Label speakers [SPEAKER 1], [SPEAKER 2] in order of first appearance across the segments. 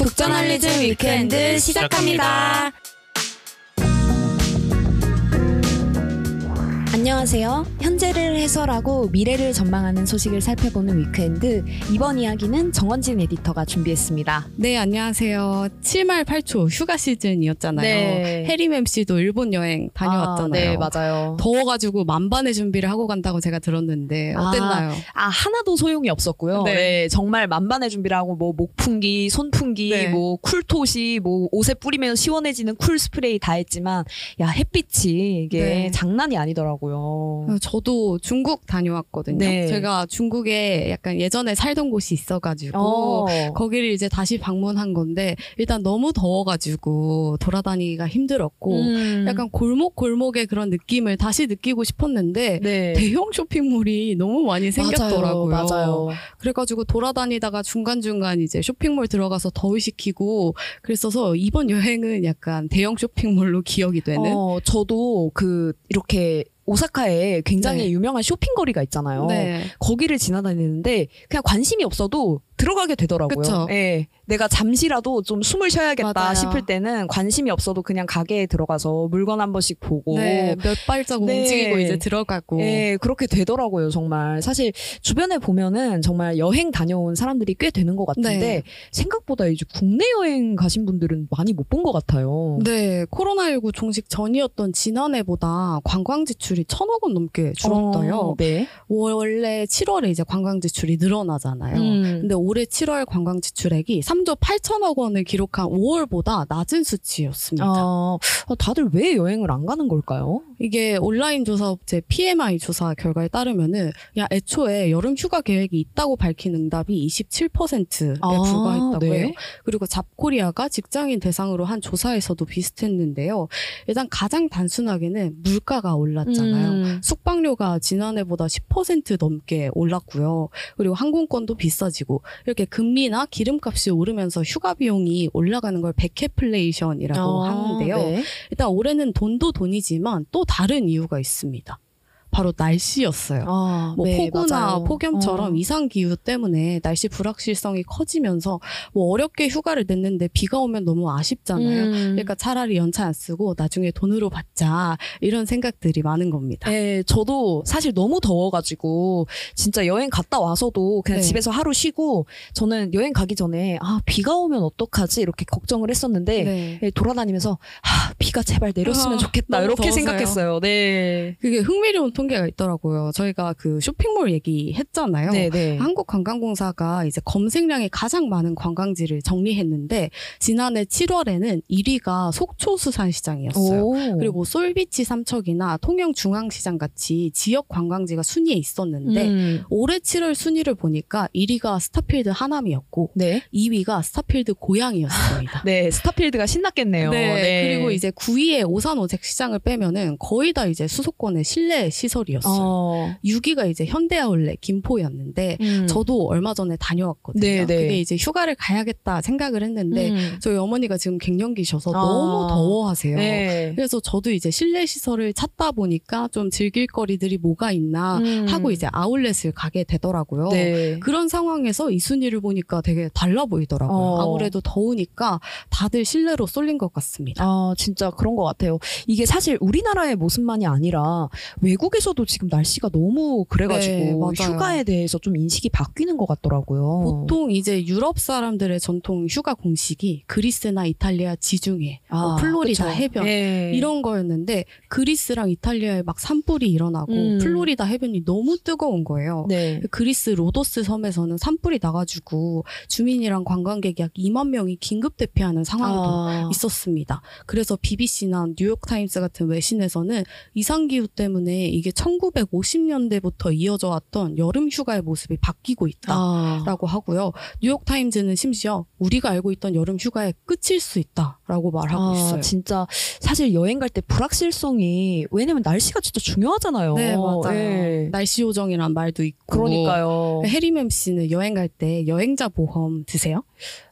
[SPEAKER 1] 북저널리즘 위크엔드 시작합니다.
[SPEAKER 2] 안녕하세요. 현재를 해설하고 미래를 전망하는 소식을 살펴보는 위크엔드. 이번 이야기는 정원진 에디터가 준비했습니다.
[SPEAKER 3] 네, 안녕하세요. 7말 8초 휴가 시즌이었잖아요.
[SPEAKER 2] 네.
[SPEAKER 3] 해림 MC도 일본 여행 다녀왔잖아요.
[SPEAKER 2] 아, 네, 맞아요.
[SPEAKER 3] 더워가지고 만반의 준비를 하고 간다고 제가 들었는데 어땠나요?
[SPEAKER 2] 아, 하나도 소용이 없었고요.
[SPEAKER 3] 네.
[SPEAKER 2] 네. 정말 만반의 준비를 하고 뭐 목풍기, 손풍기,
[SPEAKER 3] 네.
[SPEAKER 2] 뭐 쿨토시, 뭐 옷에 뿌리면 시원해지는 cool 스프레이 다 했지만 야, 햇빛이 이게
[SPEAKER 3] 네.
[SPEAKER 2] 장난이 아니더라고요.
[SPEAKER 3] 저도 중국 다녀왔거든요.
[SPEAKER 2] 네.
[SPEAKER 3] 제가 중국에 약간 예전에 살던 곳이 있어가지고
[SPEAKER 2] 어.
[SPEAKER 3] 거기를 이제 다시 방문한 건데 일단 너무 더워가지고 돌아다니기가 힘들었고
[SPEAKER 2] 음.
[SPEAKER 3] 약간 골목 골목의 그런 느낌을 다시 느끼고 싶었는데
[SPEAKER 2] 네.
[SPEAKER 3] 대형 쇼핑몰이 너무 많이 생겼더라고요.
[SPEAKER 2] 맞아요. 맞아요.
[SPEAKER 3] 그래가지고 돌아다니다가 중간 중간 이제 쇼핑몰 들어가서 더위 식히고 그랬어서 이번 여행은 약간 대형 쇼핑몰로 기억이 되는.
[SPEAKER 2] 어, 저도 그 이렇게 오사카에 굉장히
[SPEAKER 3] 네.
[SPEAKER 2] 유명한 쇼핑거리가 있잖아요.
[SPEAKER 3] 네.
[SPEAKER 2] 거기를 지나다니는데 그냥 관심이 없어도 들어가게 되더라고요.
[SPEAKER 3] 그쵸.
[SPEAKER 2] 예. 내가 잠시라도 좀 숨을 쉬어야겠다
[SPEAKER 3] 맞아요.
[SPEAKER 2] 싶을 때는 관심이 없어도 그냥 가게에 들어가서 물건 한 번씩 보고
[SPEAKER 3] 네, 몇 발자국
[SPEAKER 2] 네.
[SPEAKER 3] 움직이고 이제 들어가고.
[SPEAKER 2] 예, 그렇게 되더라고요, 정말. 사실 주변에 보면은 정말 여행 다녀온 사람들이 꽤 되는 것 같은데
[SPEAKER 3] 네.
[SPEAKER 2] 생각보다 이제 국내 여행 가신 분들은 많이 못 본 것 같아요.
[SPEAKER 3] 네, 코로나19 종식 전이었던 지난해보다 관광 지출이 천억 원 넘게 줄었어요.
[SPEAKER 2] 어, 네.
[SPEAKER 3] 원래 7월에 이제 관광 지출이 늘어나잖아요.
[SPEAKER 2] 음.
[SPEAKER 3] 근데 올해 7월 관광 지출액이 3조 8천억 원을 기록한 5월보다 낮은 수치였습니다.
[SPEAKER 2] 어, 어, 다들 왜 여행을 안 가는 걸까요?
[SPEAKER 3] 이게 온라인 조사 업체 PMI 조사 결과에 따르면은 야 애초에 여름 휴가 계획이 있다고 밝힌 응답이 27%에
[SPEAKER 2] 아,
[SPEAKER 3] 불과했다고
[SPEAKER 2] 네.
[SPEAKER 3] 해요. 그리고 잡코리아가 직장인 대상으로 한 조사에서도 비슷했는데요. 일단 가장 단순하게는 물가가 올랐잖아요.
[SPEAKER 2] 음.
[SPEAKER 3] 숙박료가 지난해보다 10% 넘게 올랐고요. 그리고 항공권도 비싸지고 이렇게 금리나 기름값이 오르면서 휴가 비용이 올라가는 걸 백해플레이션이라고
[SPEAKER 2] 어,
[SPEAKER 3] 하는데요.
[SPEAKER 2] 네.
[SPEAKER 3] 일단 올해는 돈도 돈이지만 또 다른 이유가 있습니다. 바로 날씨였어요.
[SPEAKER 2] 아,
[SPEAKER 3] 뭐
[SPEAKER 2] 네,
[SPEAKER 3] 폭우나
[SPEAKER 2] 맞아요.
[SPEAKER 3] 폭염처럼
[SPEAKER 2] 어.
[SPEAKER 3] 이상 기후 때문에 날씨 불확실성이 커지면서 뭐 어렵게 휴가를 냈는데 비가 오면 너무 아쉽잖아요.
[SPEAKER 2] 음.
[SPEAKER 3] 그러니까 차라리 연차 안 쓰고 나중에 돈으로 받자 이런 생각들이 많은 겁니다.
[SPEAKER 2] 네, 저도 사실 너무 더워가지고 진짜 여행 갔다 와서도 그냥
[SPEAKER 3] 네.
[SPEAKER 2] 집에서 하루 쉬고 저는 여행 가기 전에 아 비가 오면 어떡하지 이렇게 걱정을 했었는데
[SPEAKER 3] 네.
[SPEAKER 2] 네, 돌아다니면서 아 비가 제발 내렸으면
[SPEAKER 3] 아,
[SPEAKER 2] 좋겠다 이렇게
[SPEAKER 3] 더워서요.
[SPEAKER 2] 생각했어요. 네,
[SPEAKER 3] 그게 흥미로운 통계가 있더라고요. 저희가 그 쇼핑몰 얘기했잖아요.
[SPEAKER 2] 네, 네.
[SPEAKER 3] 한국관광공사가 이제 검색량이 가장 많은 관광지를 정리했는데 지난해 7월에는 1위가 속초 수산시장이었어요.
[SPEAKER 2] 오.
[SPEAKER 3] 그리고 솔비치 삼척이나 통영 중앙시장 같이 지역 관광지가 순위에 있었는데
[SPEAKER 2] 음.
[SPEAKER 3] 올해 7월 순위를 보니까 1위가 스타필드 하남이었고
[SPEAKER 2] 네,
[SPEAKER 3] 2위가 스타필드 고양이였습니다.
[SPEAKER 2] 네 스타필드가 신났겠네요.
[SPEAKER 3] 네, 그리고 이제 9위에 오산오색 시장을 빼면은 거의 다 이제 수도권의 실내 시설 이었어요.
[SPEAKER 2] 어.
[SPEAKER 3] 6위가 이제 현대아울렛 김포였는데
[SPEAKER 2] 음.
[SPEAKER 3] 저도 얼마 전에 다녀왔거든요.
[SPEAKER 2] 네, 네.
[SPEAKER 3] 그게 이제 휴가를 가야겠다 생각을 했는데
[SPEAKER 2] 음.
[SPEAKER 3] 저희 어머니가 지금 갱년기셔서
[SPEAKER 2] 아.
[SPEAKER 3] 너무 더워하세요.
[SPEAKER 2] 네.
[SPEAKER 3] 그래서 저도 이제 실내 시설을 찾다 보니까 좀 즐길 거리들이 뭐가 있나
[SPEAKER 2] 음.
[SPEAKER 3] 하고 이제 아울렛을 가게 되더라고요.
[SPEAKER 2] 네.
[SPEAKER 3] 그런 상황에서 이 순위를 보니까 되게 달라 보이더라고요.
[SPEAKER 2] 어.
[SPEAKER 3] 아무래도 더우니까 다들 실내로 쏠린 것 같습니다.
[SPEAKER 2] 아, 진짜 그런 것 같아요. 이게 사실 우리나라의 모습만이 아니라 외국에서도 지금 날씨가 너무 그래가지고
[SPEAKER 3] 네.
[SPEAKER 2] 휴가에 대해서 좀 인식이 바뀌는 것 같더라고요.
[SPEAKER 3] 보통 이제 유럽 사람들의 전통 휴가 공식이 그리스나 이탈리아 지중해, 뭐 플로리다
[SPEAKER 2] 그쵸.
[SPEAKER 3] 해변
[SPEAKER 2] 네.
[SPEAKER 3] 이런 거였는데 그리스랑 이탈리아에 막 산불이 일어나고
[SPEAKER 2] 음.
[SPEAKER 3] 플로리다 해변이 너무 뜨거운 거예요.
[SPEAKER 2] 네.
[SPEAKER 3] 그리스 로도스 섬에서는 산불이 나가지고 주민이랑 관광객이 약 2만 명이 긴급 대피하는 상황도
[SPEAKER 2] 아.
[SPEAKER 3] 있었습니다. 그래서 BBC나 뉴욕타임스 같은 외신에서는 이상기후 때문에 이게 1950년대부터 이어져 왔던 여름 휴가의 모습이 바뀌고 있다.
[SPEAKER 2] 아.
[SPEAKER 3] 라고 하고요. 뉴욕 타임즈는 심지어 우리가 알고 있던 여름 휴가의 끝일 수 있다라고 말하고
[SPEAKER 2] 아,
[SPEAKER 3] 있어요.
[SPEAKER 2] 진짜 사실 여행 갈 때 불확실성이 왜냐면 날씨가 진짜 중요하잖아요.
[SPEAKER 3] 네, 맞아요.
[SPEAKER 2] 네.
[SPEAKER 3] 날씨 요정이란 말도 있고.
[SPEAKER 2] 그러니까요.
[SPEAKER 3] 해림 씨는 여행 갈 때 여행자 보험 드세요?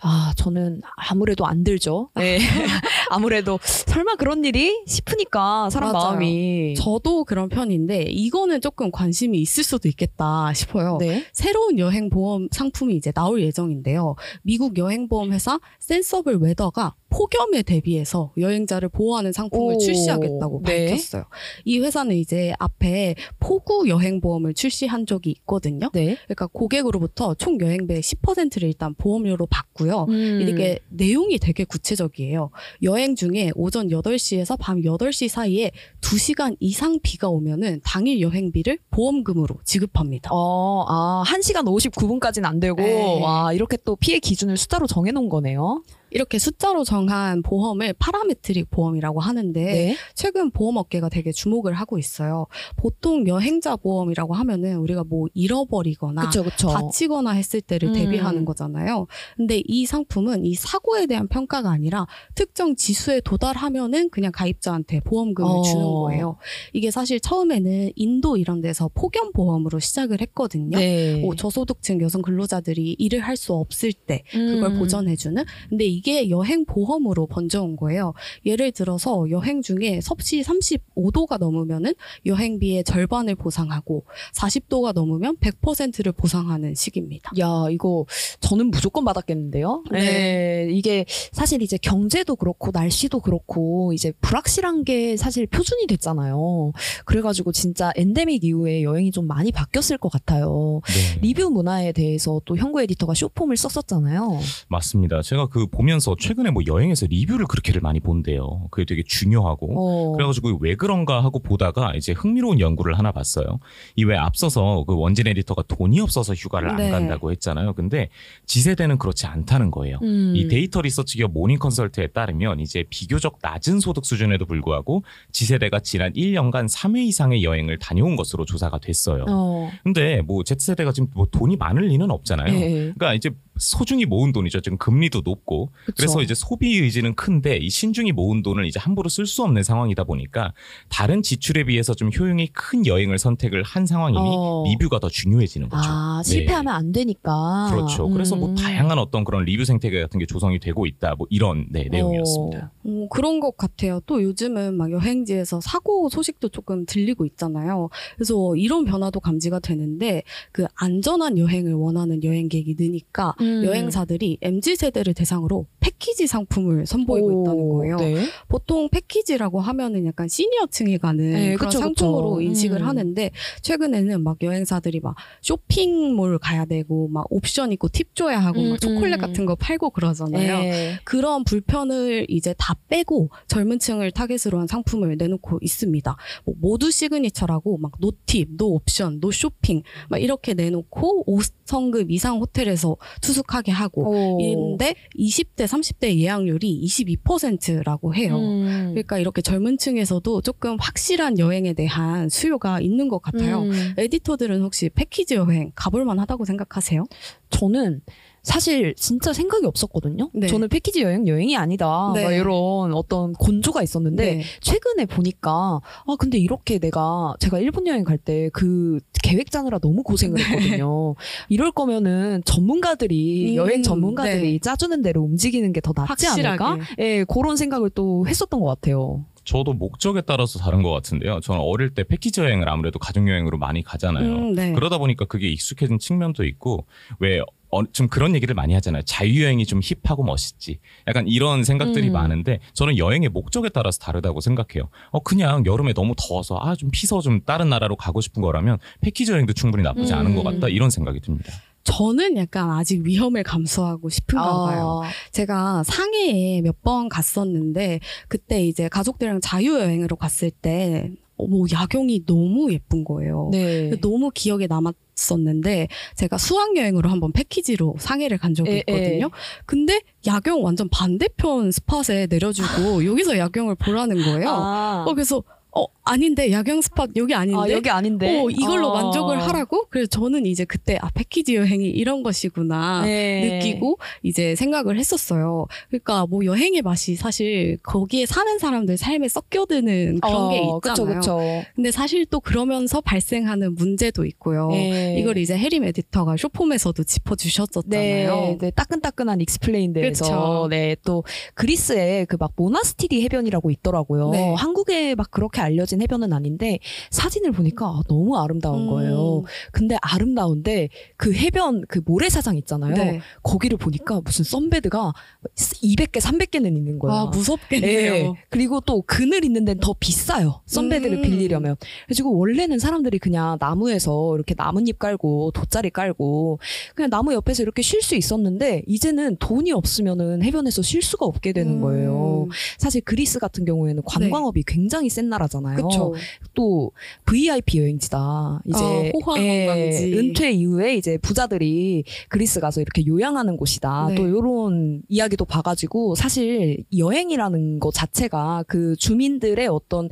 [SPEAKER 2] 아, 저는 아무래도 안 들죠. 네. 아무래도 설마 그런 일이 싶으니까 사람
[SPEAKER 3] 맞아요.
[SPEAKER 2] 마음이
[SPEAKER 3] 저도 그런 편인데 이거는 조금 관심이 있을 수도 있겠다 싶어요.
[SPEAKER 2] 네.
[SPEAKER 3] 새로운 여행 보험 상품이 이제 나올 예정인데요. 미국 여행 보험 회사 Sensible Weather가 폭염에 대비해서 여행자를 보호하는 상품을
[SPEAKER 2] 오,
[SPEAKER 3] 출시하겠다고
[SPEAKER 2] 네.
[SPEAKER 3] 밝혔어요. 이 회사는 이제 앞에 폭우 여행 보험을 출시한 적이 있거든요.
[SPEAKER 2] 네.
[SPEAKER 3] 그러니까 고객으로부터 총 여행비의 10%를 일단 보험료로 받고요.
[SPEAKER 2] 음.
[SPEAKER 3] 이게 내용이 되게 구체적이에요. 여행 중에 오전 8시에서 밤 8시 사이에 2시간 이상 비가 오면은 당일 여행비를 보험금으로 지급합니다.
[SPEAKER 2] 어, 아, 1시간 59분까지는 안 되고,
[SPEAKER 3] 네.
[SPEAKER 2] 와, 이렇게 또 피해 기준을 숫자로 정해놓은 거네요.
[SPEAKER 3] 이렇게 숫자로 정한 보험을 parametric 보험이라고 하는데
[SPEAKER 2] 네.
[SPEAKER 3] 최근 보험업계가 되게 주목을 하고 있어요. 보통 여행자 보험이라고 하면은 우리가 뭐 잃어버리거나
[SPEAKER 2] 그쵸, 그쵸.
[SPEAKER 3] 다치거나 했을 때를
[SPEAKER 2] 음.
[SPEAKER 3] 대비하는 거잖아요. 근데 이 상품은 이 사고에 대한 평가가 아니라 특정 지수에 도달하면은 그냥 가입자한테 보험금을
[SPEAKER 2] 어.
[SPEAKER 3] 주는 거예요. 이게 사실 처음에는 인도 이런 데서 폭염 보험으로 시작을 했거든요.
[SPEAKER 2] 네.
[SPEAKER 3] 뭐 저소득층 여성 근로자들이 일을 할 수 없을 때 그걸
[SPEAKER 2] 음.
[SPEAKER 3] 보전해주는. 근데 이게 여행 보험으로 번져온 거예요. 예를 들어서 여행 중에 섭씨 35도가 넘으면은 여행비의 절반을 보상하고 40도가 넘으면 100%를 보상하는 식입니다.
[SPEAKER 2] 야, 이거 저는 무조건 받았겠는데요.
[SPEAKER 3] 네.
[SPEAKER 2] 네. 이게 사실 이제 경제도 그렇고 날씨도 그렇고 이제 불확실한 게 사실 표준이 됐잖아요. 그래가지고 진짜 엔데믹 이후에 여행이 좀 많이 바뀌었을 것 같아요.
[SPEAKER 4] 네.
[SPEAKER 2] 리뷰 문화에 대해서 또 현구 에디터가 쇼폼을 썼었잖아요.
[SPEAKER 4] 맞습니다. 제가 그 보면서 최근에 뭐 여행에서 리뷰를 그렇게를 많이 본대요. 그게 되게 중요하고.
[SPEAKER 2] 어.
[SPEAKER 4] 그래가지고 왜 그런가 하고 보다가 이제 흥미로운 연구를 하나 봤어요. 이 왜 앞서서 그 원진 에디터가 돈이 없어서 휴가를 안
[SPEAKER 3] 네.
[SPEAKER 4] 간다고 했잖아요. 근데 Z세대는 그렇지 않다는 거예요.
[SPEAKER 2] 음.
[SPEAKER 4] 이 데이터 리서치 기업 Morning Consult에 따르면 이제 비교적 낮은 소득 수준에도 불구하고 Z세대가 지난 1년간 3회 이상의 여행을 다녀온 것으로 조사가 됐어요.
[SPEAKER 2] 어.
[SPEAKER 4] 근데 뭐 Z세대가 지금 뭐 돈이 많을 리는 없잖아요.
[SPEAKER 2] 예.
[SPEAKER 4] 그러니까 이제 소중히 모은 돈이죠. 지금 금리도 높고
[SPEAKER 2] 그쵸.
[SPEAKER 4] 그래서 이제 소비 의지는 큰데 이 신중히 모은 돈을 이제 함부로 쓸 수 없는 상황이다 보니까 다른 지출에 비해서 좀 효용이 큰 여행을 선택을 한 상황이니
[SPEAKER 2] 어.
[SPEAKER 4] 리뷰가 더 중요해지는 거죠.
[SPEAKER 2] 아,
[SPEAKER 4] 네.
[SPEAKER 2] 실패하면 안 되니까.
[SPEAKER 4] 그렇죠. 그래서 뭐
[SPEAKER 2] 음.
[SPEAKER 4] 다양한 어떤 그런 리뷰 생태계 같은 게 조성이 되고 있다. 뭐 이런 네, 내용이었습니다.
[SPEAKER 3] 음, 그런 것 같아요. 또 요즘은 막 여행지에서 사고 소식도 조금 들리고 있잖아요. 그래서 이런 변화도 감지가 되는데 그 안전한 여행을 원하는 여행객이 느니까
[SPEAKER 2] 음.
[SPEAKER 3] 여행사들이 MZ 세대를 대상으로 패키지 상품을 선보이고
[SPEAKER 2] 오,
[SPEAKER 3] 있다는 거예요.
[SPEAKER 2] 네.
[SPEAKER 3] 보통 패키지라고 하면은 약간 시니어층이 가는
[SPEAKER 2] 네,
[SPEAKER 3] 그런
[SPEAKER 2] 그쵸,
[SPEAKER 3] 상품으로
[SPEAKER 2] 그쵸.
[SPEAKER 3] 인식을
[SPEAKER 2] 음.
[SPEAKER 3] 하는데 최근에는 막 여행사들이 막 쇼핑몰 가야 되고 막 옵션 있고 팁 줘야 하고
[SPEAKER 2] 음,
[SPEAKER 3] 막 초콜릿
[SPEAKER 2] 음.
[SPEAKER 3] 같은 거 팔고 그러잖아요.
[SPEAKER 2] 네.
[SPEAKER 3] 그런 불편을 이제 다 빼고 젊은 층을 타겟으로 한 상품을 내놓고 있습니다. 뭐 모두 시그니처라고 막 no tip, no option, no shopping 막 이렇게 내놓고 5성급 이상 호텔에서 투숙하게 하고
[SPEAKER 2] 오.
[SPEAKER 3] 있는데 20대, 30대 예약률이 22%라고 해요.
[SPEAKER 2] 음.
[SPEAKER 3] 그러니까 이렇게 젊은 층에서도 조금 확실한 여행에 대한 수요가 있는 것 같아요.
[SPEAKER 2] 음.
[SPEAKER 3] 에디터들은 혹시 패키지 여행 가볼 만하다고 생각하세요?
[SPEAKER 2] 저는 사실 진짜 생각이 없었거든요.
[SPEAKER 3] 네.
[SPEAKER 2] 저는 패키지 여행 여행이 아니다.
[SPEAKER 3] 네.
[SPEAKER 2] 막 이런 어떤 곤조가 있었는데
[SPEAKER 3] 네.
[SPEAKER 2] 최근에 보니까 아 근데 이렇게 내가 제가 일본 여행 갈 때 그 계획 짜느라 너무 고생을 했거든요. 이럴 거면은 전문가들이
[SPEAKER 3] 음,
[SPEAKER 2] 여행 전문가들이
[SPEAKER 3] 네.
[SPEAKER 2] 짜주는 대로 움직이는 게 더 낫지
[SPEAKER 3] 확실하게.
[SPEAKER 2] 않을까? 예, 그런 생각을 또 했었던 것 같아요.
[SPEAKER 4] 저도 목적에 따라서 다른 것 같은데요. 저는 어릴 때 패키지 여행을 아무래도 가족 여행으로 많이 가잖아요.
[SPEAKER 3] 음, 네.
[SPEAKER 4] 그러다 보니까 그게 익숙해진 측면도 있고 왜 어, 좀 그런 얘기를 많이 하잖아요. 자유여행이 좀 힙하고 멋있지. 약간 이런 생각들이
[SPEAKER 2] 음.
[SPEAKER 4] 많은데 저는 여행의 목적에 따라서 다르다고 생각해요. 어 그냥 여름에 너무 더워서 아 좀 피서 좀 다른 나라로 가고 싶은 거라면 패키지 여행도 충분히 나쁘지 않은 것
[SPEAKER 2] 음.
[SPEAKER 4] 같다 이런 생각이 듭니다.
[SPEAKER 3] 저는 약간 아직 위험을 감수하고 싶은가 봐요.
[SPEAKER 2] 아,
[SPEAKER 3] 제가 상해에 몇 번 갔었는데 그때 이제 가족들이랑 자유여행으로 갔을 때 어, 뭐 야경이 너무 예쁜 거예요.
[SPEAKER 2] 네.
[SPEAKER 3] 너무 기억에 남았었는데 제가 수학 여행으로 한번 패키지로 상해를 간 적이
[SPEAKER 2] 에,
[SPEAKER 3] 있거든요. 근데 야경 완전 반대편 스팟에 내려주고 여기서 야경을 보라는 거예요.
[SPEAKER 2] 아.
[SPEAKER 3] 어, 그래서 어 아닌데 야경 스팟 여기 아닌데
[SPEAKER 2] 아, 여기 아닌데.
[SPEAKER 3] 어, 이걸로
[SPEAKER 2] 어.
[SPEAKER 3] 만족을 하라고? 그래서 저는 이제 그때 아 패키지 여행이 이런 것이구나
[SPEAKER 2] 네.
[SPEAKER 3] 느끼고 이제 생각을 했었어요. 그러니까 뭐 여행의 맛이 사실 거기에 사는 사람들 삶에 섞여드는 그런
[SPEAKER 2] 어,
[SPEAKER 3] 게 있잖아요.
[SPEAKER 2] 그쵸, 그쵸.
[SPEAKER 3] 근데 사실 또 그러면서 발생하는 문제도 있고요.
[SPEAKER 2] 네.
[SPEAKER 3] 이걸 이제 해림 에디터가 short-form에서도 짚어주셨었잖아요.
[SPEAKER 2] 네, 네, 따끈따끈한 explained에서
[SPEAKER 3] 그쵸.
[SPEAKER 2] 네, 또 그리스에 그 막 모나스티리 해변이라고 있더라고요.
[SPEAKER 3] 네.
[SPEAKER 2] 한국에 막 그렇게 알려진 해변은 아닌데 사진을 보니까 아, 너무 아름다운
[SPEAKER 3] 음.
[SPEAKER 2] 거예요. 근데 아름다운데 그 해변 그 모래사장 있잖아요.
[SPEAKER 3] 네.
[SPEAKER 2] 거기를 보니까 무슨 sunbed가 200개, 300개는 있는 거예요.
[SPEAKER 3] 아 무섭겠네요.
[SPEAKER 2] 예. 그리고 또 그늘 있는 데는 더 비싸요. sunbed를
[SPEAKER 3] 음.
[SPEAKER 2] 빌리려면. 그래가지고 원래는 사람들이 그냥 나무에서 이렇게 나뭇잎 깔고 돗자리 깔고 그냥 나무 옆에서 이렇게 쉴 수 있었는데 이제는 돈이 없으면은 해변에서 쉴 수가 없게 되는 거예요.
[SPEAKER 3] 음.
[SPEAKER 2] 사실 그리스 같은 경우에는 관광업이 굉장히 센 나라잖아요.
[SPEAKER 3] 그쵸.
[SPEAKER 2] 또 VIP 여행지다. 이제
[SPEAKER 3] 아, 호화
[SPEAKER 2] 예,
[SPEAKER 3] 관광지.
[SPEAKER 2] 은퇴 이후에 이제 부자들이 그리스 가서 이렇게 요양하는 곳이다.
[SPEAKER 3] 네.
[SPEAKER 2] 또 이런 이야기도 봐가지고 사실 여행이라는 것 자체가 그 주민들의 어떤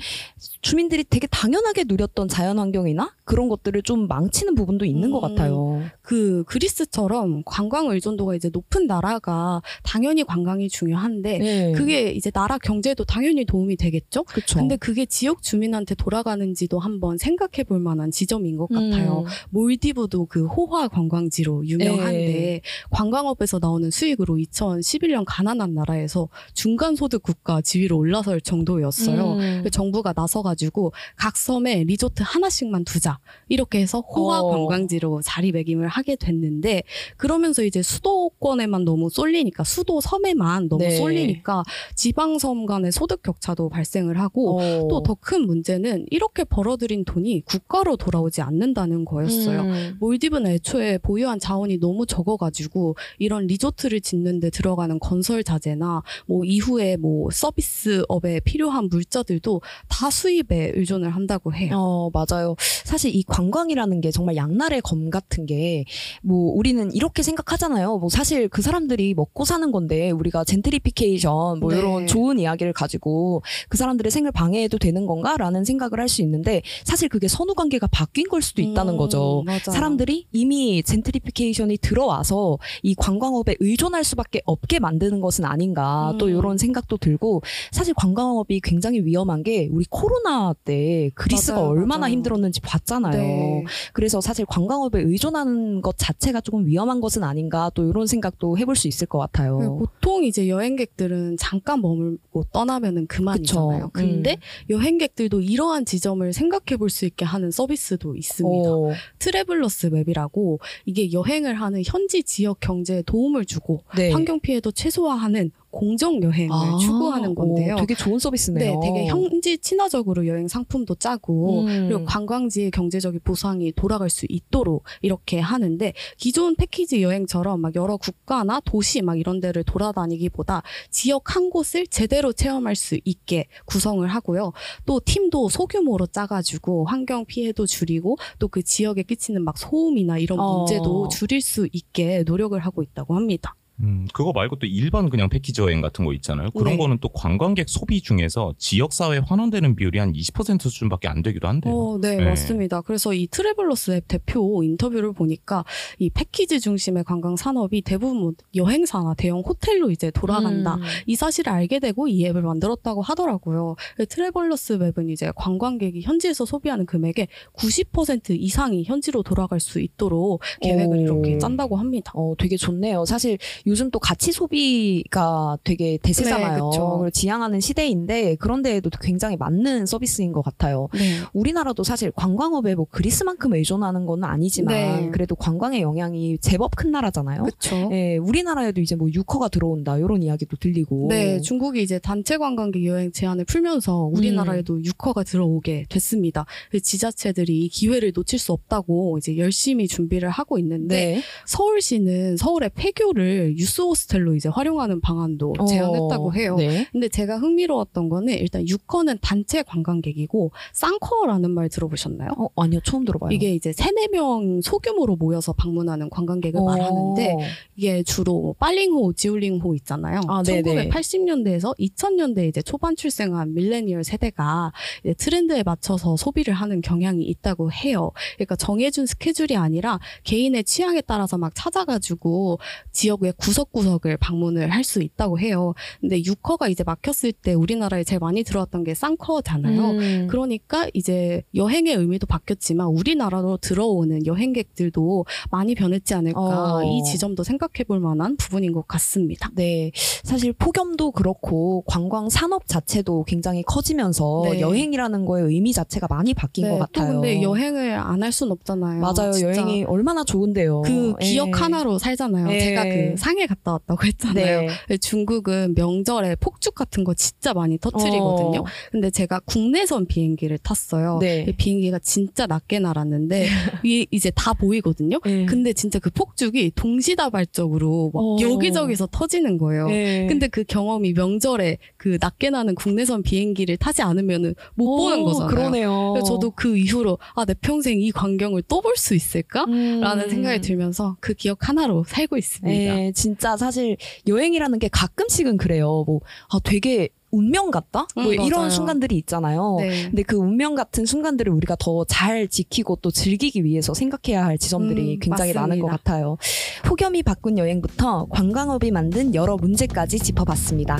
[SPEAKER 2] 주민들이 되게 당연하게 누렸던 자연 환경이나 그런 것들을 좀 망치는 부분도 있는 것
[SPEAKER 3] 음.
[SPEAKER 2] 같아요.
[SPEAKER 3] 그 그리스처럼 관광 의존도가 이제 높은 나라가 당연히 관광이 중요한데
[SPEAKER 2] 네.
[SPEAKER 3] 그게 이제 나라 경제에도 당연히 도움이 되겠죠.
[SPEAKER 2] 그쵸.
[SPEAKER 3] 근데 그게 지역 주민한테 돌아가는지도 한번 생각해 볼 만한 지점인 것 같아요.
[SPEAKER 2] 음.
[SPEAKER 3] 몰디브도 그 호화 관광지로 유명한데
[SPEAKER 2] 네.
[SPEAKER 3] 관광업에서 나오는 수익으로 2011년 가난한 나라에서 중간 소득 국가 지위로 올라설 정도였어요.
[SPEAKER 2] 음.
[SPEAKER 3] 그 정부가 나서가지고 각 섬에 리조트 하나씩만 두자 이렇게 해서 호화
[SPEAKER 2] 어.
[SPEAKER 3] 관광지로 자리매김을 하게 됐는데 그러면서 이제 수도권에만 너무 쏠리니까 수도 섬에만 너무
[SPEAKER 2] 네.
[SPEAKER 3] 쏠리니까 지방섬 간의 소득 격차도 발생을 하고
[SPEAKER 2] 어.
[SPEAKER 3] 또더 큰 문제는 이렇게 벌어들인 돈이 국가로 돌아오지 않는다는 거였어요.
[SPEAKER 2] 음.
[SPEAKER 3] 몰디브는 애초에 보유한 자원이 너무 적어가지고 이런 리조트를 짓는데 들어가는 건설 자재나 뭐 이후에 뭐 서비스업에 필요한 물자들도 다 수입에 의존을 한다고 해요.
[SPEAKER 2] 어, 맞아요. 사실 이 관광이라는 게 정말 양날의 검 같은 게, 뭐, 우리는 이렇게 생각하잖아요. 뭐, 사실 그 사람들이 먹고 사는 건데, 우리가 젠트리피케이션, 뭐,
[SPEAKER 3] 네.
[SPEAKER 2] 이런 좋은 이야기를 가지고 그 사람들의 생을 방해해도 되는 건가? 라는 생각을 할 수 있는데, 사실 그게 선후 관계가 바뀐 걸 수도 있다는
[SPEAKER 3] 음,
[SPEAKER 2] 거죠.
[SPEAKER 3] 맞아요.
[SPEAKER 2] 사람들이 이미 젠트리피케이션이 들어와서 이 관광업에 의존할 수밖에 없게 만드는 것은 아닌가 또
[SPEAKER 3] 음.
[SPEAKER 2] 이런 생각도 들고 사실 관광업이 굉장히 위험한 게 우리 코로나 때 그리스가
[SPEAKER 3] 맞아요,
[SPEAKER 2] 얼마나
[SPEAKER 3] 맞아요.
[SPEAKER 2] 힘들었는지 봤잖아요.
[SPEAKER 3] 네.
[SPEAKER 2] 그래서 사실 관광업에 의존하는 것 자체가 조금 위험한 것은 아닌가 또 이런 생각도 해볼 수 있을
[SPEAKER 3] 것그
[SPEAKER 2] 같아요.
[SPEAKER 3] 보통 이제 여행객들은 잠깐 머물고 떠나면은 그만이잖아요.
[SPEAKER 2] 그쵸.
[SPEAKER 3] 근데
[SPEAKER 2] 음.
[SPEAKER 3] 여행 객들도 이러한 지점을 생각해 볼 수 있게 하는 서비스도 있습니다.
[SPEAKER 2] 어,
[SPEAKER 3] 트래블러스 맵이라고 이게 여행을 하는 현지 지역 경제에 도움을 주고
[SPEAKER 2] 네.
[SPEAKER 3] 환경 피해도 최소화하는 공정 여행을
[SPEAKER 2] 아,
[SPEAKER 3] 추구하는 건데요.
[SPEAKER 2] 어, 되게 좋은 서비스네요.
[SPEAKER 3] 네, 되게 현지 친화적으로 여행 상품도 짜고
[SPEAKER 2] 음.
[SPEAKER 3] 그리고 관광지의 경제적인 보상이 돌아갈 수 있도록 이렇게 하는데 기존 패키지 여행처럼 막 여러 국가나 도시 막 이런 데를 돌아다니기보다 지역 한 곳을 제대로 체험할 수 있게 구성을 하고요. 또 팀도 소규모로 짜가지고 환경 피해도 줄이고 또 그 지역에 끼치는 막 소음이나 이런
[SPEAKER 2] 어.
[SPEAKER 3] 문제도 줄일 수 있게 노력을 하고 있다고 합니다.
[SPEAKER 4] 음, 그거 말고 또 일반 그냥 패키지 여행 같은 거 있잖아요. 그런
[SPEAKER 3] 네.
[SPEAKER 4] 거는 또 관광객 소비 중에서 지역 사회에 환원되는 비율이 한 20% 수준밖에 안 되기도 한대요.
[SPEAKER 3] 어, 네,
[SPEAKER 4] 네.
[SPEAKER 3] 맞습니다. 그래서 이 Travelers 앱 대표 인터뷰를 보니까 이 패키지 중심의 관광 산업이 대부분 뭐 여행사나 대형 호텔로 이제 돌아간다.
[SPEAKER 2] 음.
[SPEAKER 3] 이 사실을 알게 되고 이 앱을 만들었다고 하더라고요. Travelers 앱은 이제 관광객이 현지에서 소비하는 금액의 90% 이상이 현지로 돌아갈 수 있도록 계획을
[SPEAKER 2] 오.
[SPEAKER 3] 이렇게 짠다고 합니다.
[SPEAKER 2] 어, 되게 좋네요. 사실 요즘 또 가치 소비가 되게 대세잖아요.
[SPEAKER 3] 네,
[SPEAKER 2] 지향하는 시대인데 그런데에도 굉장히 맞는 서비스인 것 같아요.
[SPEAKER 3] 네.
[SPEAKER 2] 우리나라도 사실 관광업에 뭐 그리스만큼 의존하는 건 아니지만
[SPEAKER 3] 네.
[SPEAKER 2] 그래도 관광의 영향이 제법 큰 나라잖아요.
[SPEAKER 3] 그렇죠.
[SPEAKER 2] 예, 우리나라에도 이제 뭐 유커가 들어온다 이런 이야기도 들리고.
[SPEAKER 3] 네, 중국이 이제 단체 관광객 여행 제한을 풀면서 우리나라에도
[SPEAKER 2] 음.
[SPEAKER 3] 유커가 들어오게 됐습니다. 그 지자체들이 이 기회를 놓칠 수 없다고 이제 열심히 준비를 하고 있는데
[SPEAKER 2] 네.
[SPEAKER 3] 서울시는 서울의 폐교를 그 유스 호스텔로 이제 활용하는 방안도 제안했다고
[SPEAKER 2] 어,
[SPEAKER 3] 해요.
[SPEAKER 2] 네.
[SPEAKER 3] 근데 제가 흥미로웠던 거는 일단 유커는 단체 관광객이고 쌍커라는 말 들어보셨나요?
[SPEAKER 2] 어, 아니요, 처음 들어봐요.
[SPEAKER 3] 이게 이제 세네 명 소규모로 모여서 방문하는 관광객을
[SPEAKER 2] 어.
[SPEAKER 3] 말하는데 이게 주로 뭐 빨링호, 지울링호 있잖아요.
[SPEAKER 2] 아, 네네.
[SPEAKER 3] 1980년대에서 2000년대 이제 초반 출생한 밀레니얼 세대가 트렌드에 맞춰서 소비를 하는 경향이 있다고 해요. 그러니까 정해준 스케줄이 아니라 개인의 취향에 따라서 막 찾아가지고 지역의 구석구석을 방문을 할 수 있다고 해요. 근데 유커가 이제 막혔을 때 우리나라에 제일 많이 들어왔던 게 쌍커잖아요.
[SPEAKER 2] 음.
[SPEAKER 3] 그러니까 이제 여행의 의미도 바뀌었지만 우리나라로 들어오는 여행객들도 많이 변했지 않을까
[SPEAKER 2] 어.
[SPEAKER 3] 이 지점도 생각해 볼 만한 부분인 것 같습니다.
[SPEAKER 2] 네, 사실 폭염도 그렇고 관광 산업 자체도 굉장히 커지면서
[SPEAKER 3] 네.
[SPEAKER 2] 여행이라는 거의 의미 자체가 많이 바뀐
[SPEAKER 3] 것또
[SPEAKER 2] 같아요.
[SPEAKER 3] 근데 여행을 안 할 순 없잖아요.
[SPEAKER 2] 맞아요, 여행이 얼마나 좋은데요.
[SPEAKER 3] 그
[SPEAKER 2] 예.
[SPEAKER 3] 기억 하나로 살잖아요.
[SPEAKER 2] 예.
[SPEAKER 3] 제가 그 상해 갔다 왔다고 했잖아요.
[SPEAKER 2] 네.
[SPEAKER 3] 중국은 명절에 폭죽 같은 거 진짜 많이 터트리거든요.
[SPEAKER 2] 어,
[SPEAKER 3] 근데 제가 국내선 비행기를 탔어요.
[SPEAKER 2] 네.
[SPEAKER 3] 이 비행기가 진짜 낮게 날았는데 위에 이제 다 보이거든요.
[SPEAKER 2] 예.
[SPEAKER 3] 근데 진짜 그 폭죽이 동시다발적으로 막
[SPEAKER 2] 어.
[SPEAKER 3] 여기저기서 터지는 거예요.
[SPEAKER 2] 예.
[SPEAKER 3] 근데 그 경험이 명절에 그 낮게 나는 국내선 비행기를 타지 않으면은 못
[SPEAKER 2] 오,
[SPEAKER 3] 보는 거잖아요.
[SPEAKER 2] 그러네요.
[SPEAKER 3] 저도 그 이후로 아 내 평생 이 광경을 또 볼 수 있을까?
[SPEAKER 2] 음.
[SPEAKER 3] 라는 생각이 들면서 그 기억 하나로 살고 있습니다.
[SPEAKER 2] 예, 진짜 사실 여행이라는 게 가끔씩은 그래요. 뭐, 아, 되게 운명 같다? 뭐
[SPEAKER 3] 음,
[SPEAKER 2] 이런
[SPEAKER 3] 맞아요.
[SPEAKER 2] 순간들이 있잖아요.
[SPEAKER 3] 네.
[SPEAKER 2] 근데 그 운명 같은 순간들을 우리가 더 잘 지키고 또 즐기기 위해서 생각해야 할 지점들이
[SPEAKER 3] 음,
[SPEAKER 2] 굉장히 많은 것
[SPEAKER 3] 맞습니다.
[SPEAKER 2] 같아요. 폭염이 바꾼 여행부터 관광업이 만든 여러 문제까지 짚어봤습니다.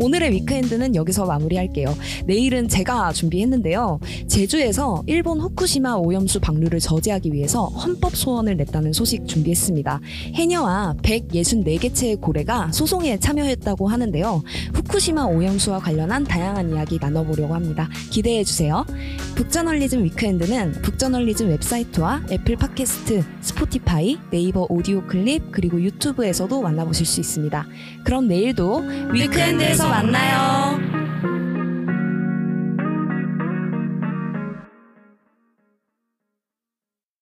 [SPEAKER 2] 오늘의 weekend는 여기서 마무리할게요. 내일은 제가 준비했는데요. 제주에서 일본 후쿠시마 오염수 방류를 저지하기 위해서 헌법 소원을 냈다는 소식 준비했습니다. 해녀와 164개체의 고래가 소송에 참여했다고 하는데요. 후쿠시마 오염수와 관련한 다양한 이야기 나눠보려고 합니다. 기대해 주세요. 북저널리즘 weekend는 북저널리즘 웹사이트와 애플 팟캐스트, Spotify, 네이버 오디오 클립 그리고 유튜브에서도 만나보실 수 있습니다. 그럼 내일도 위크엔드에서 만나요.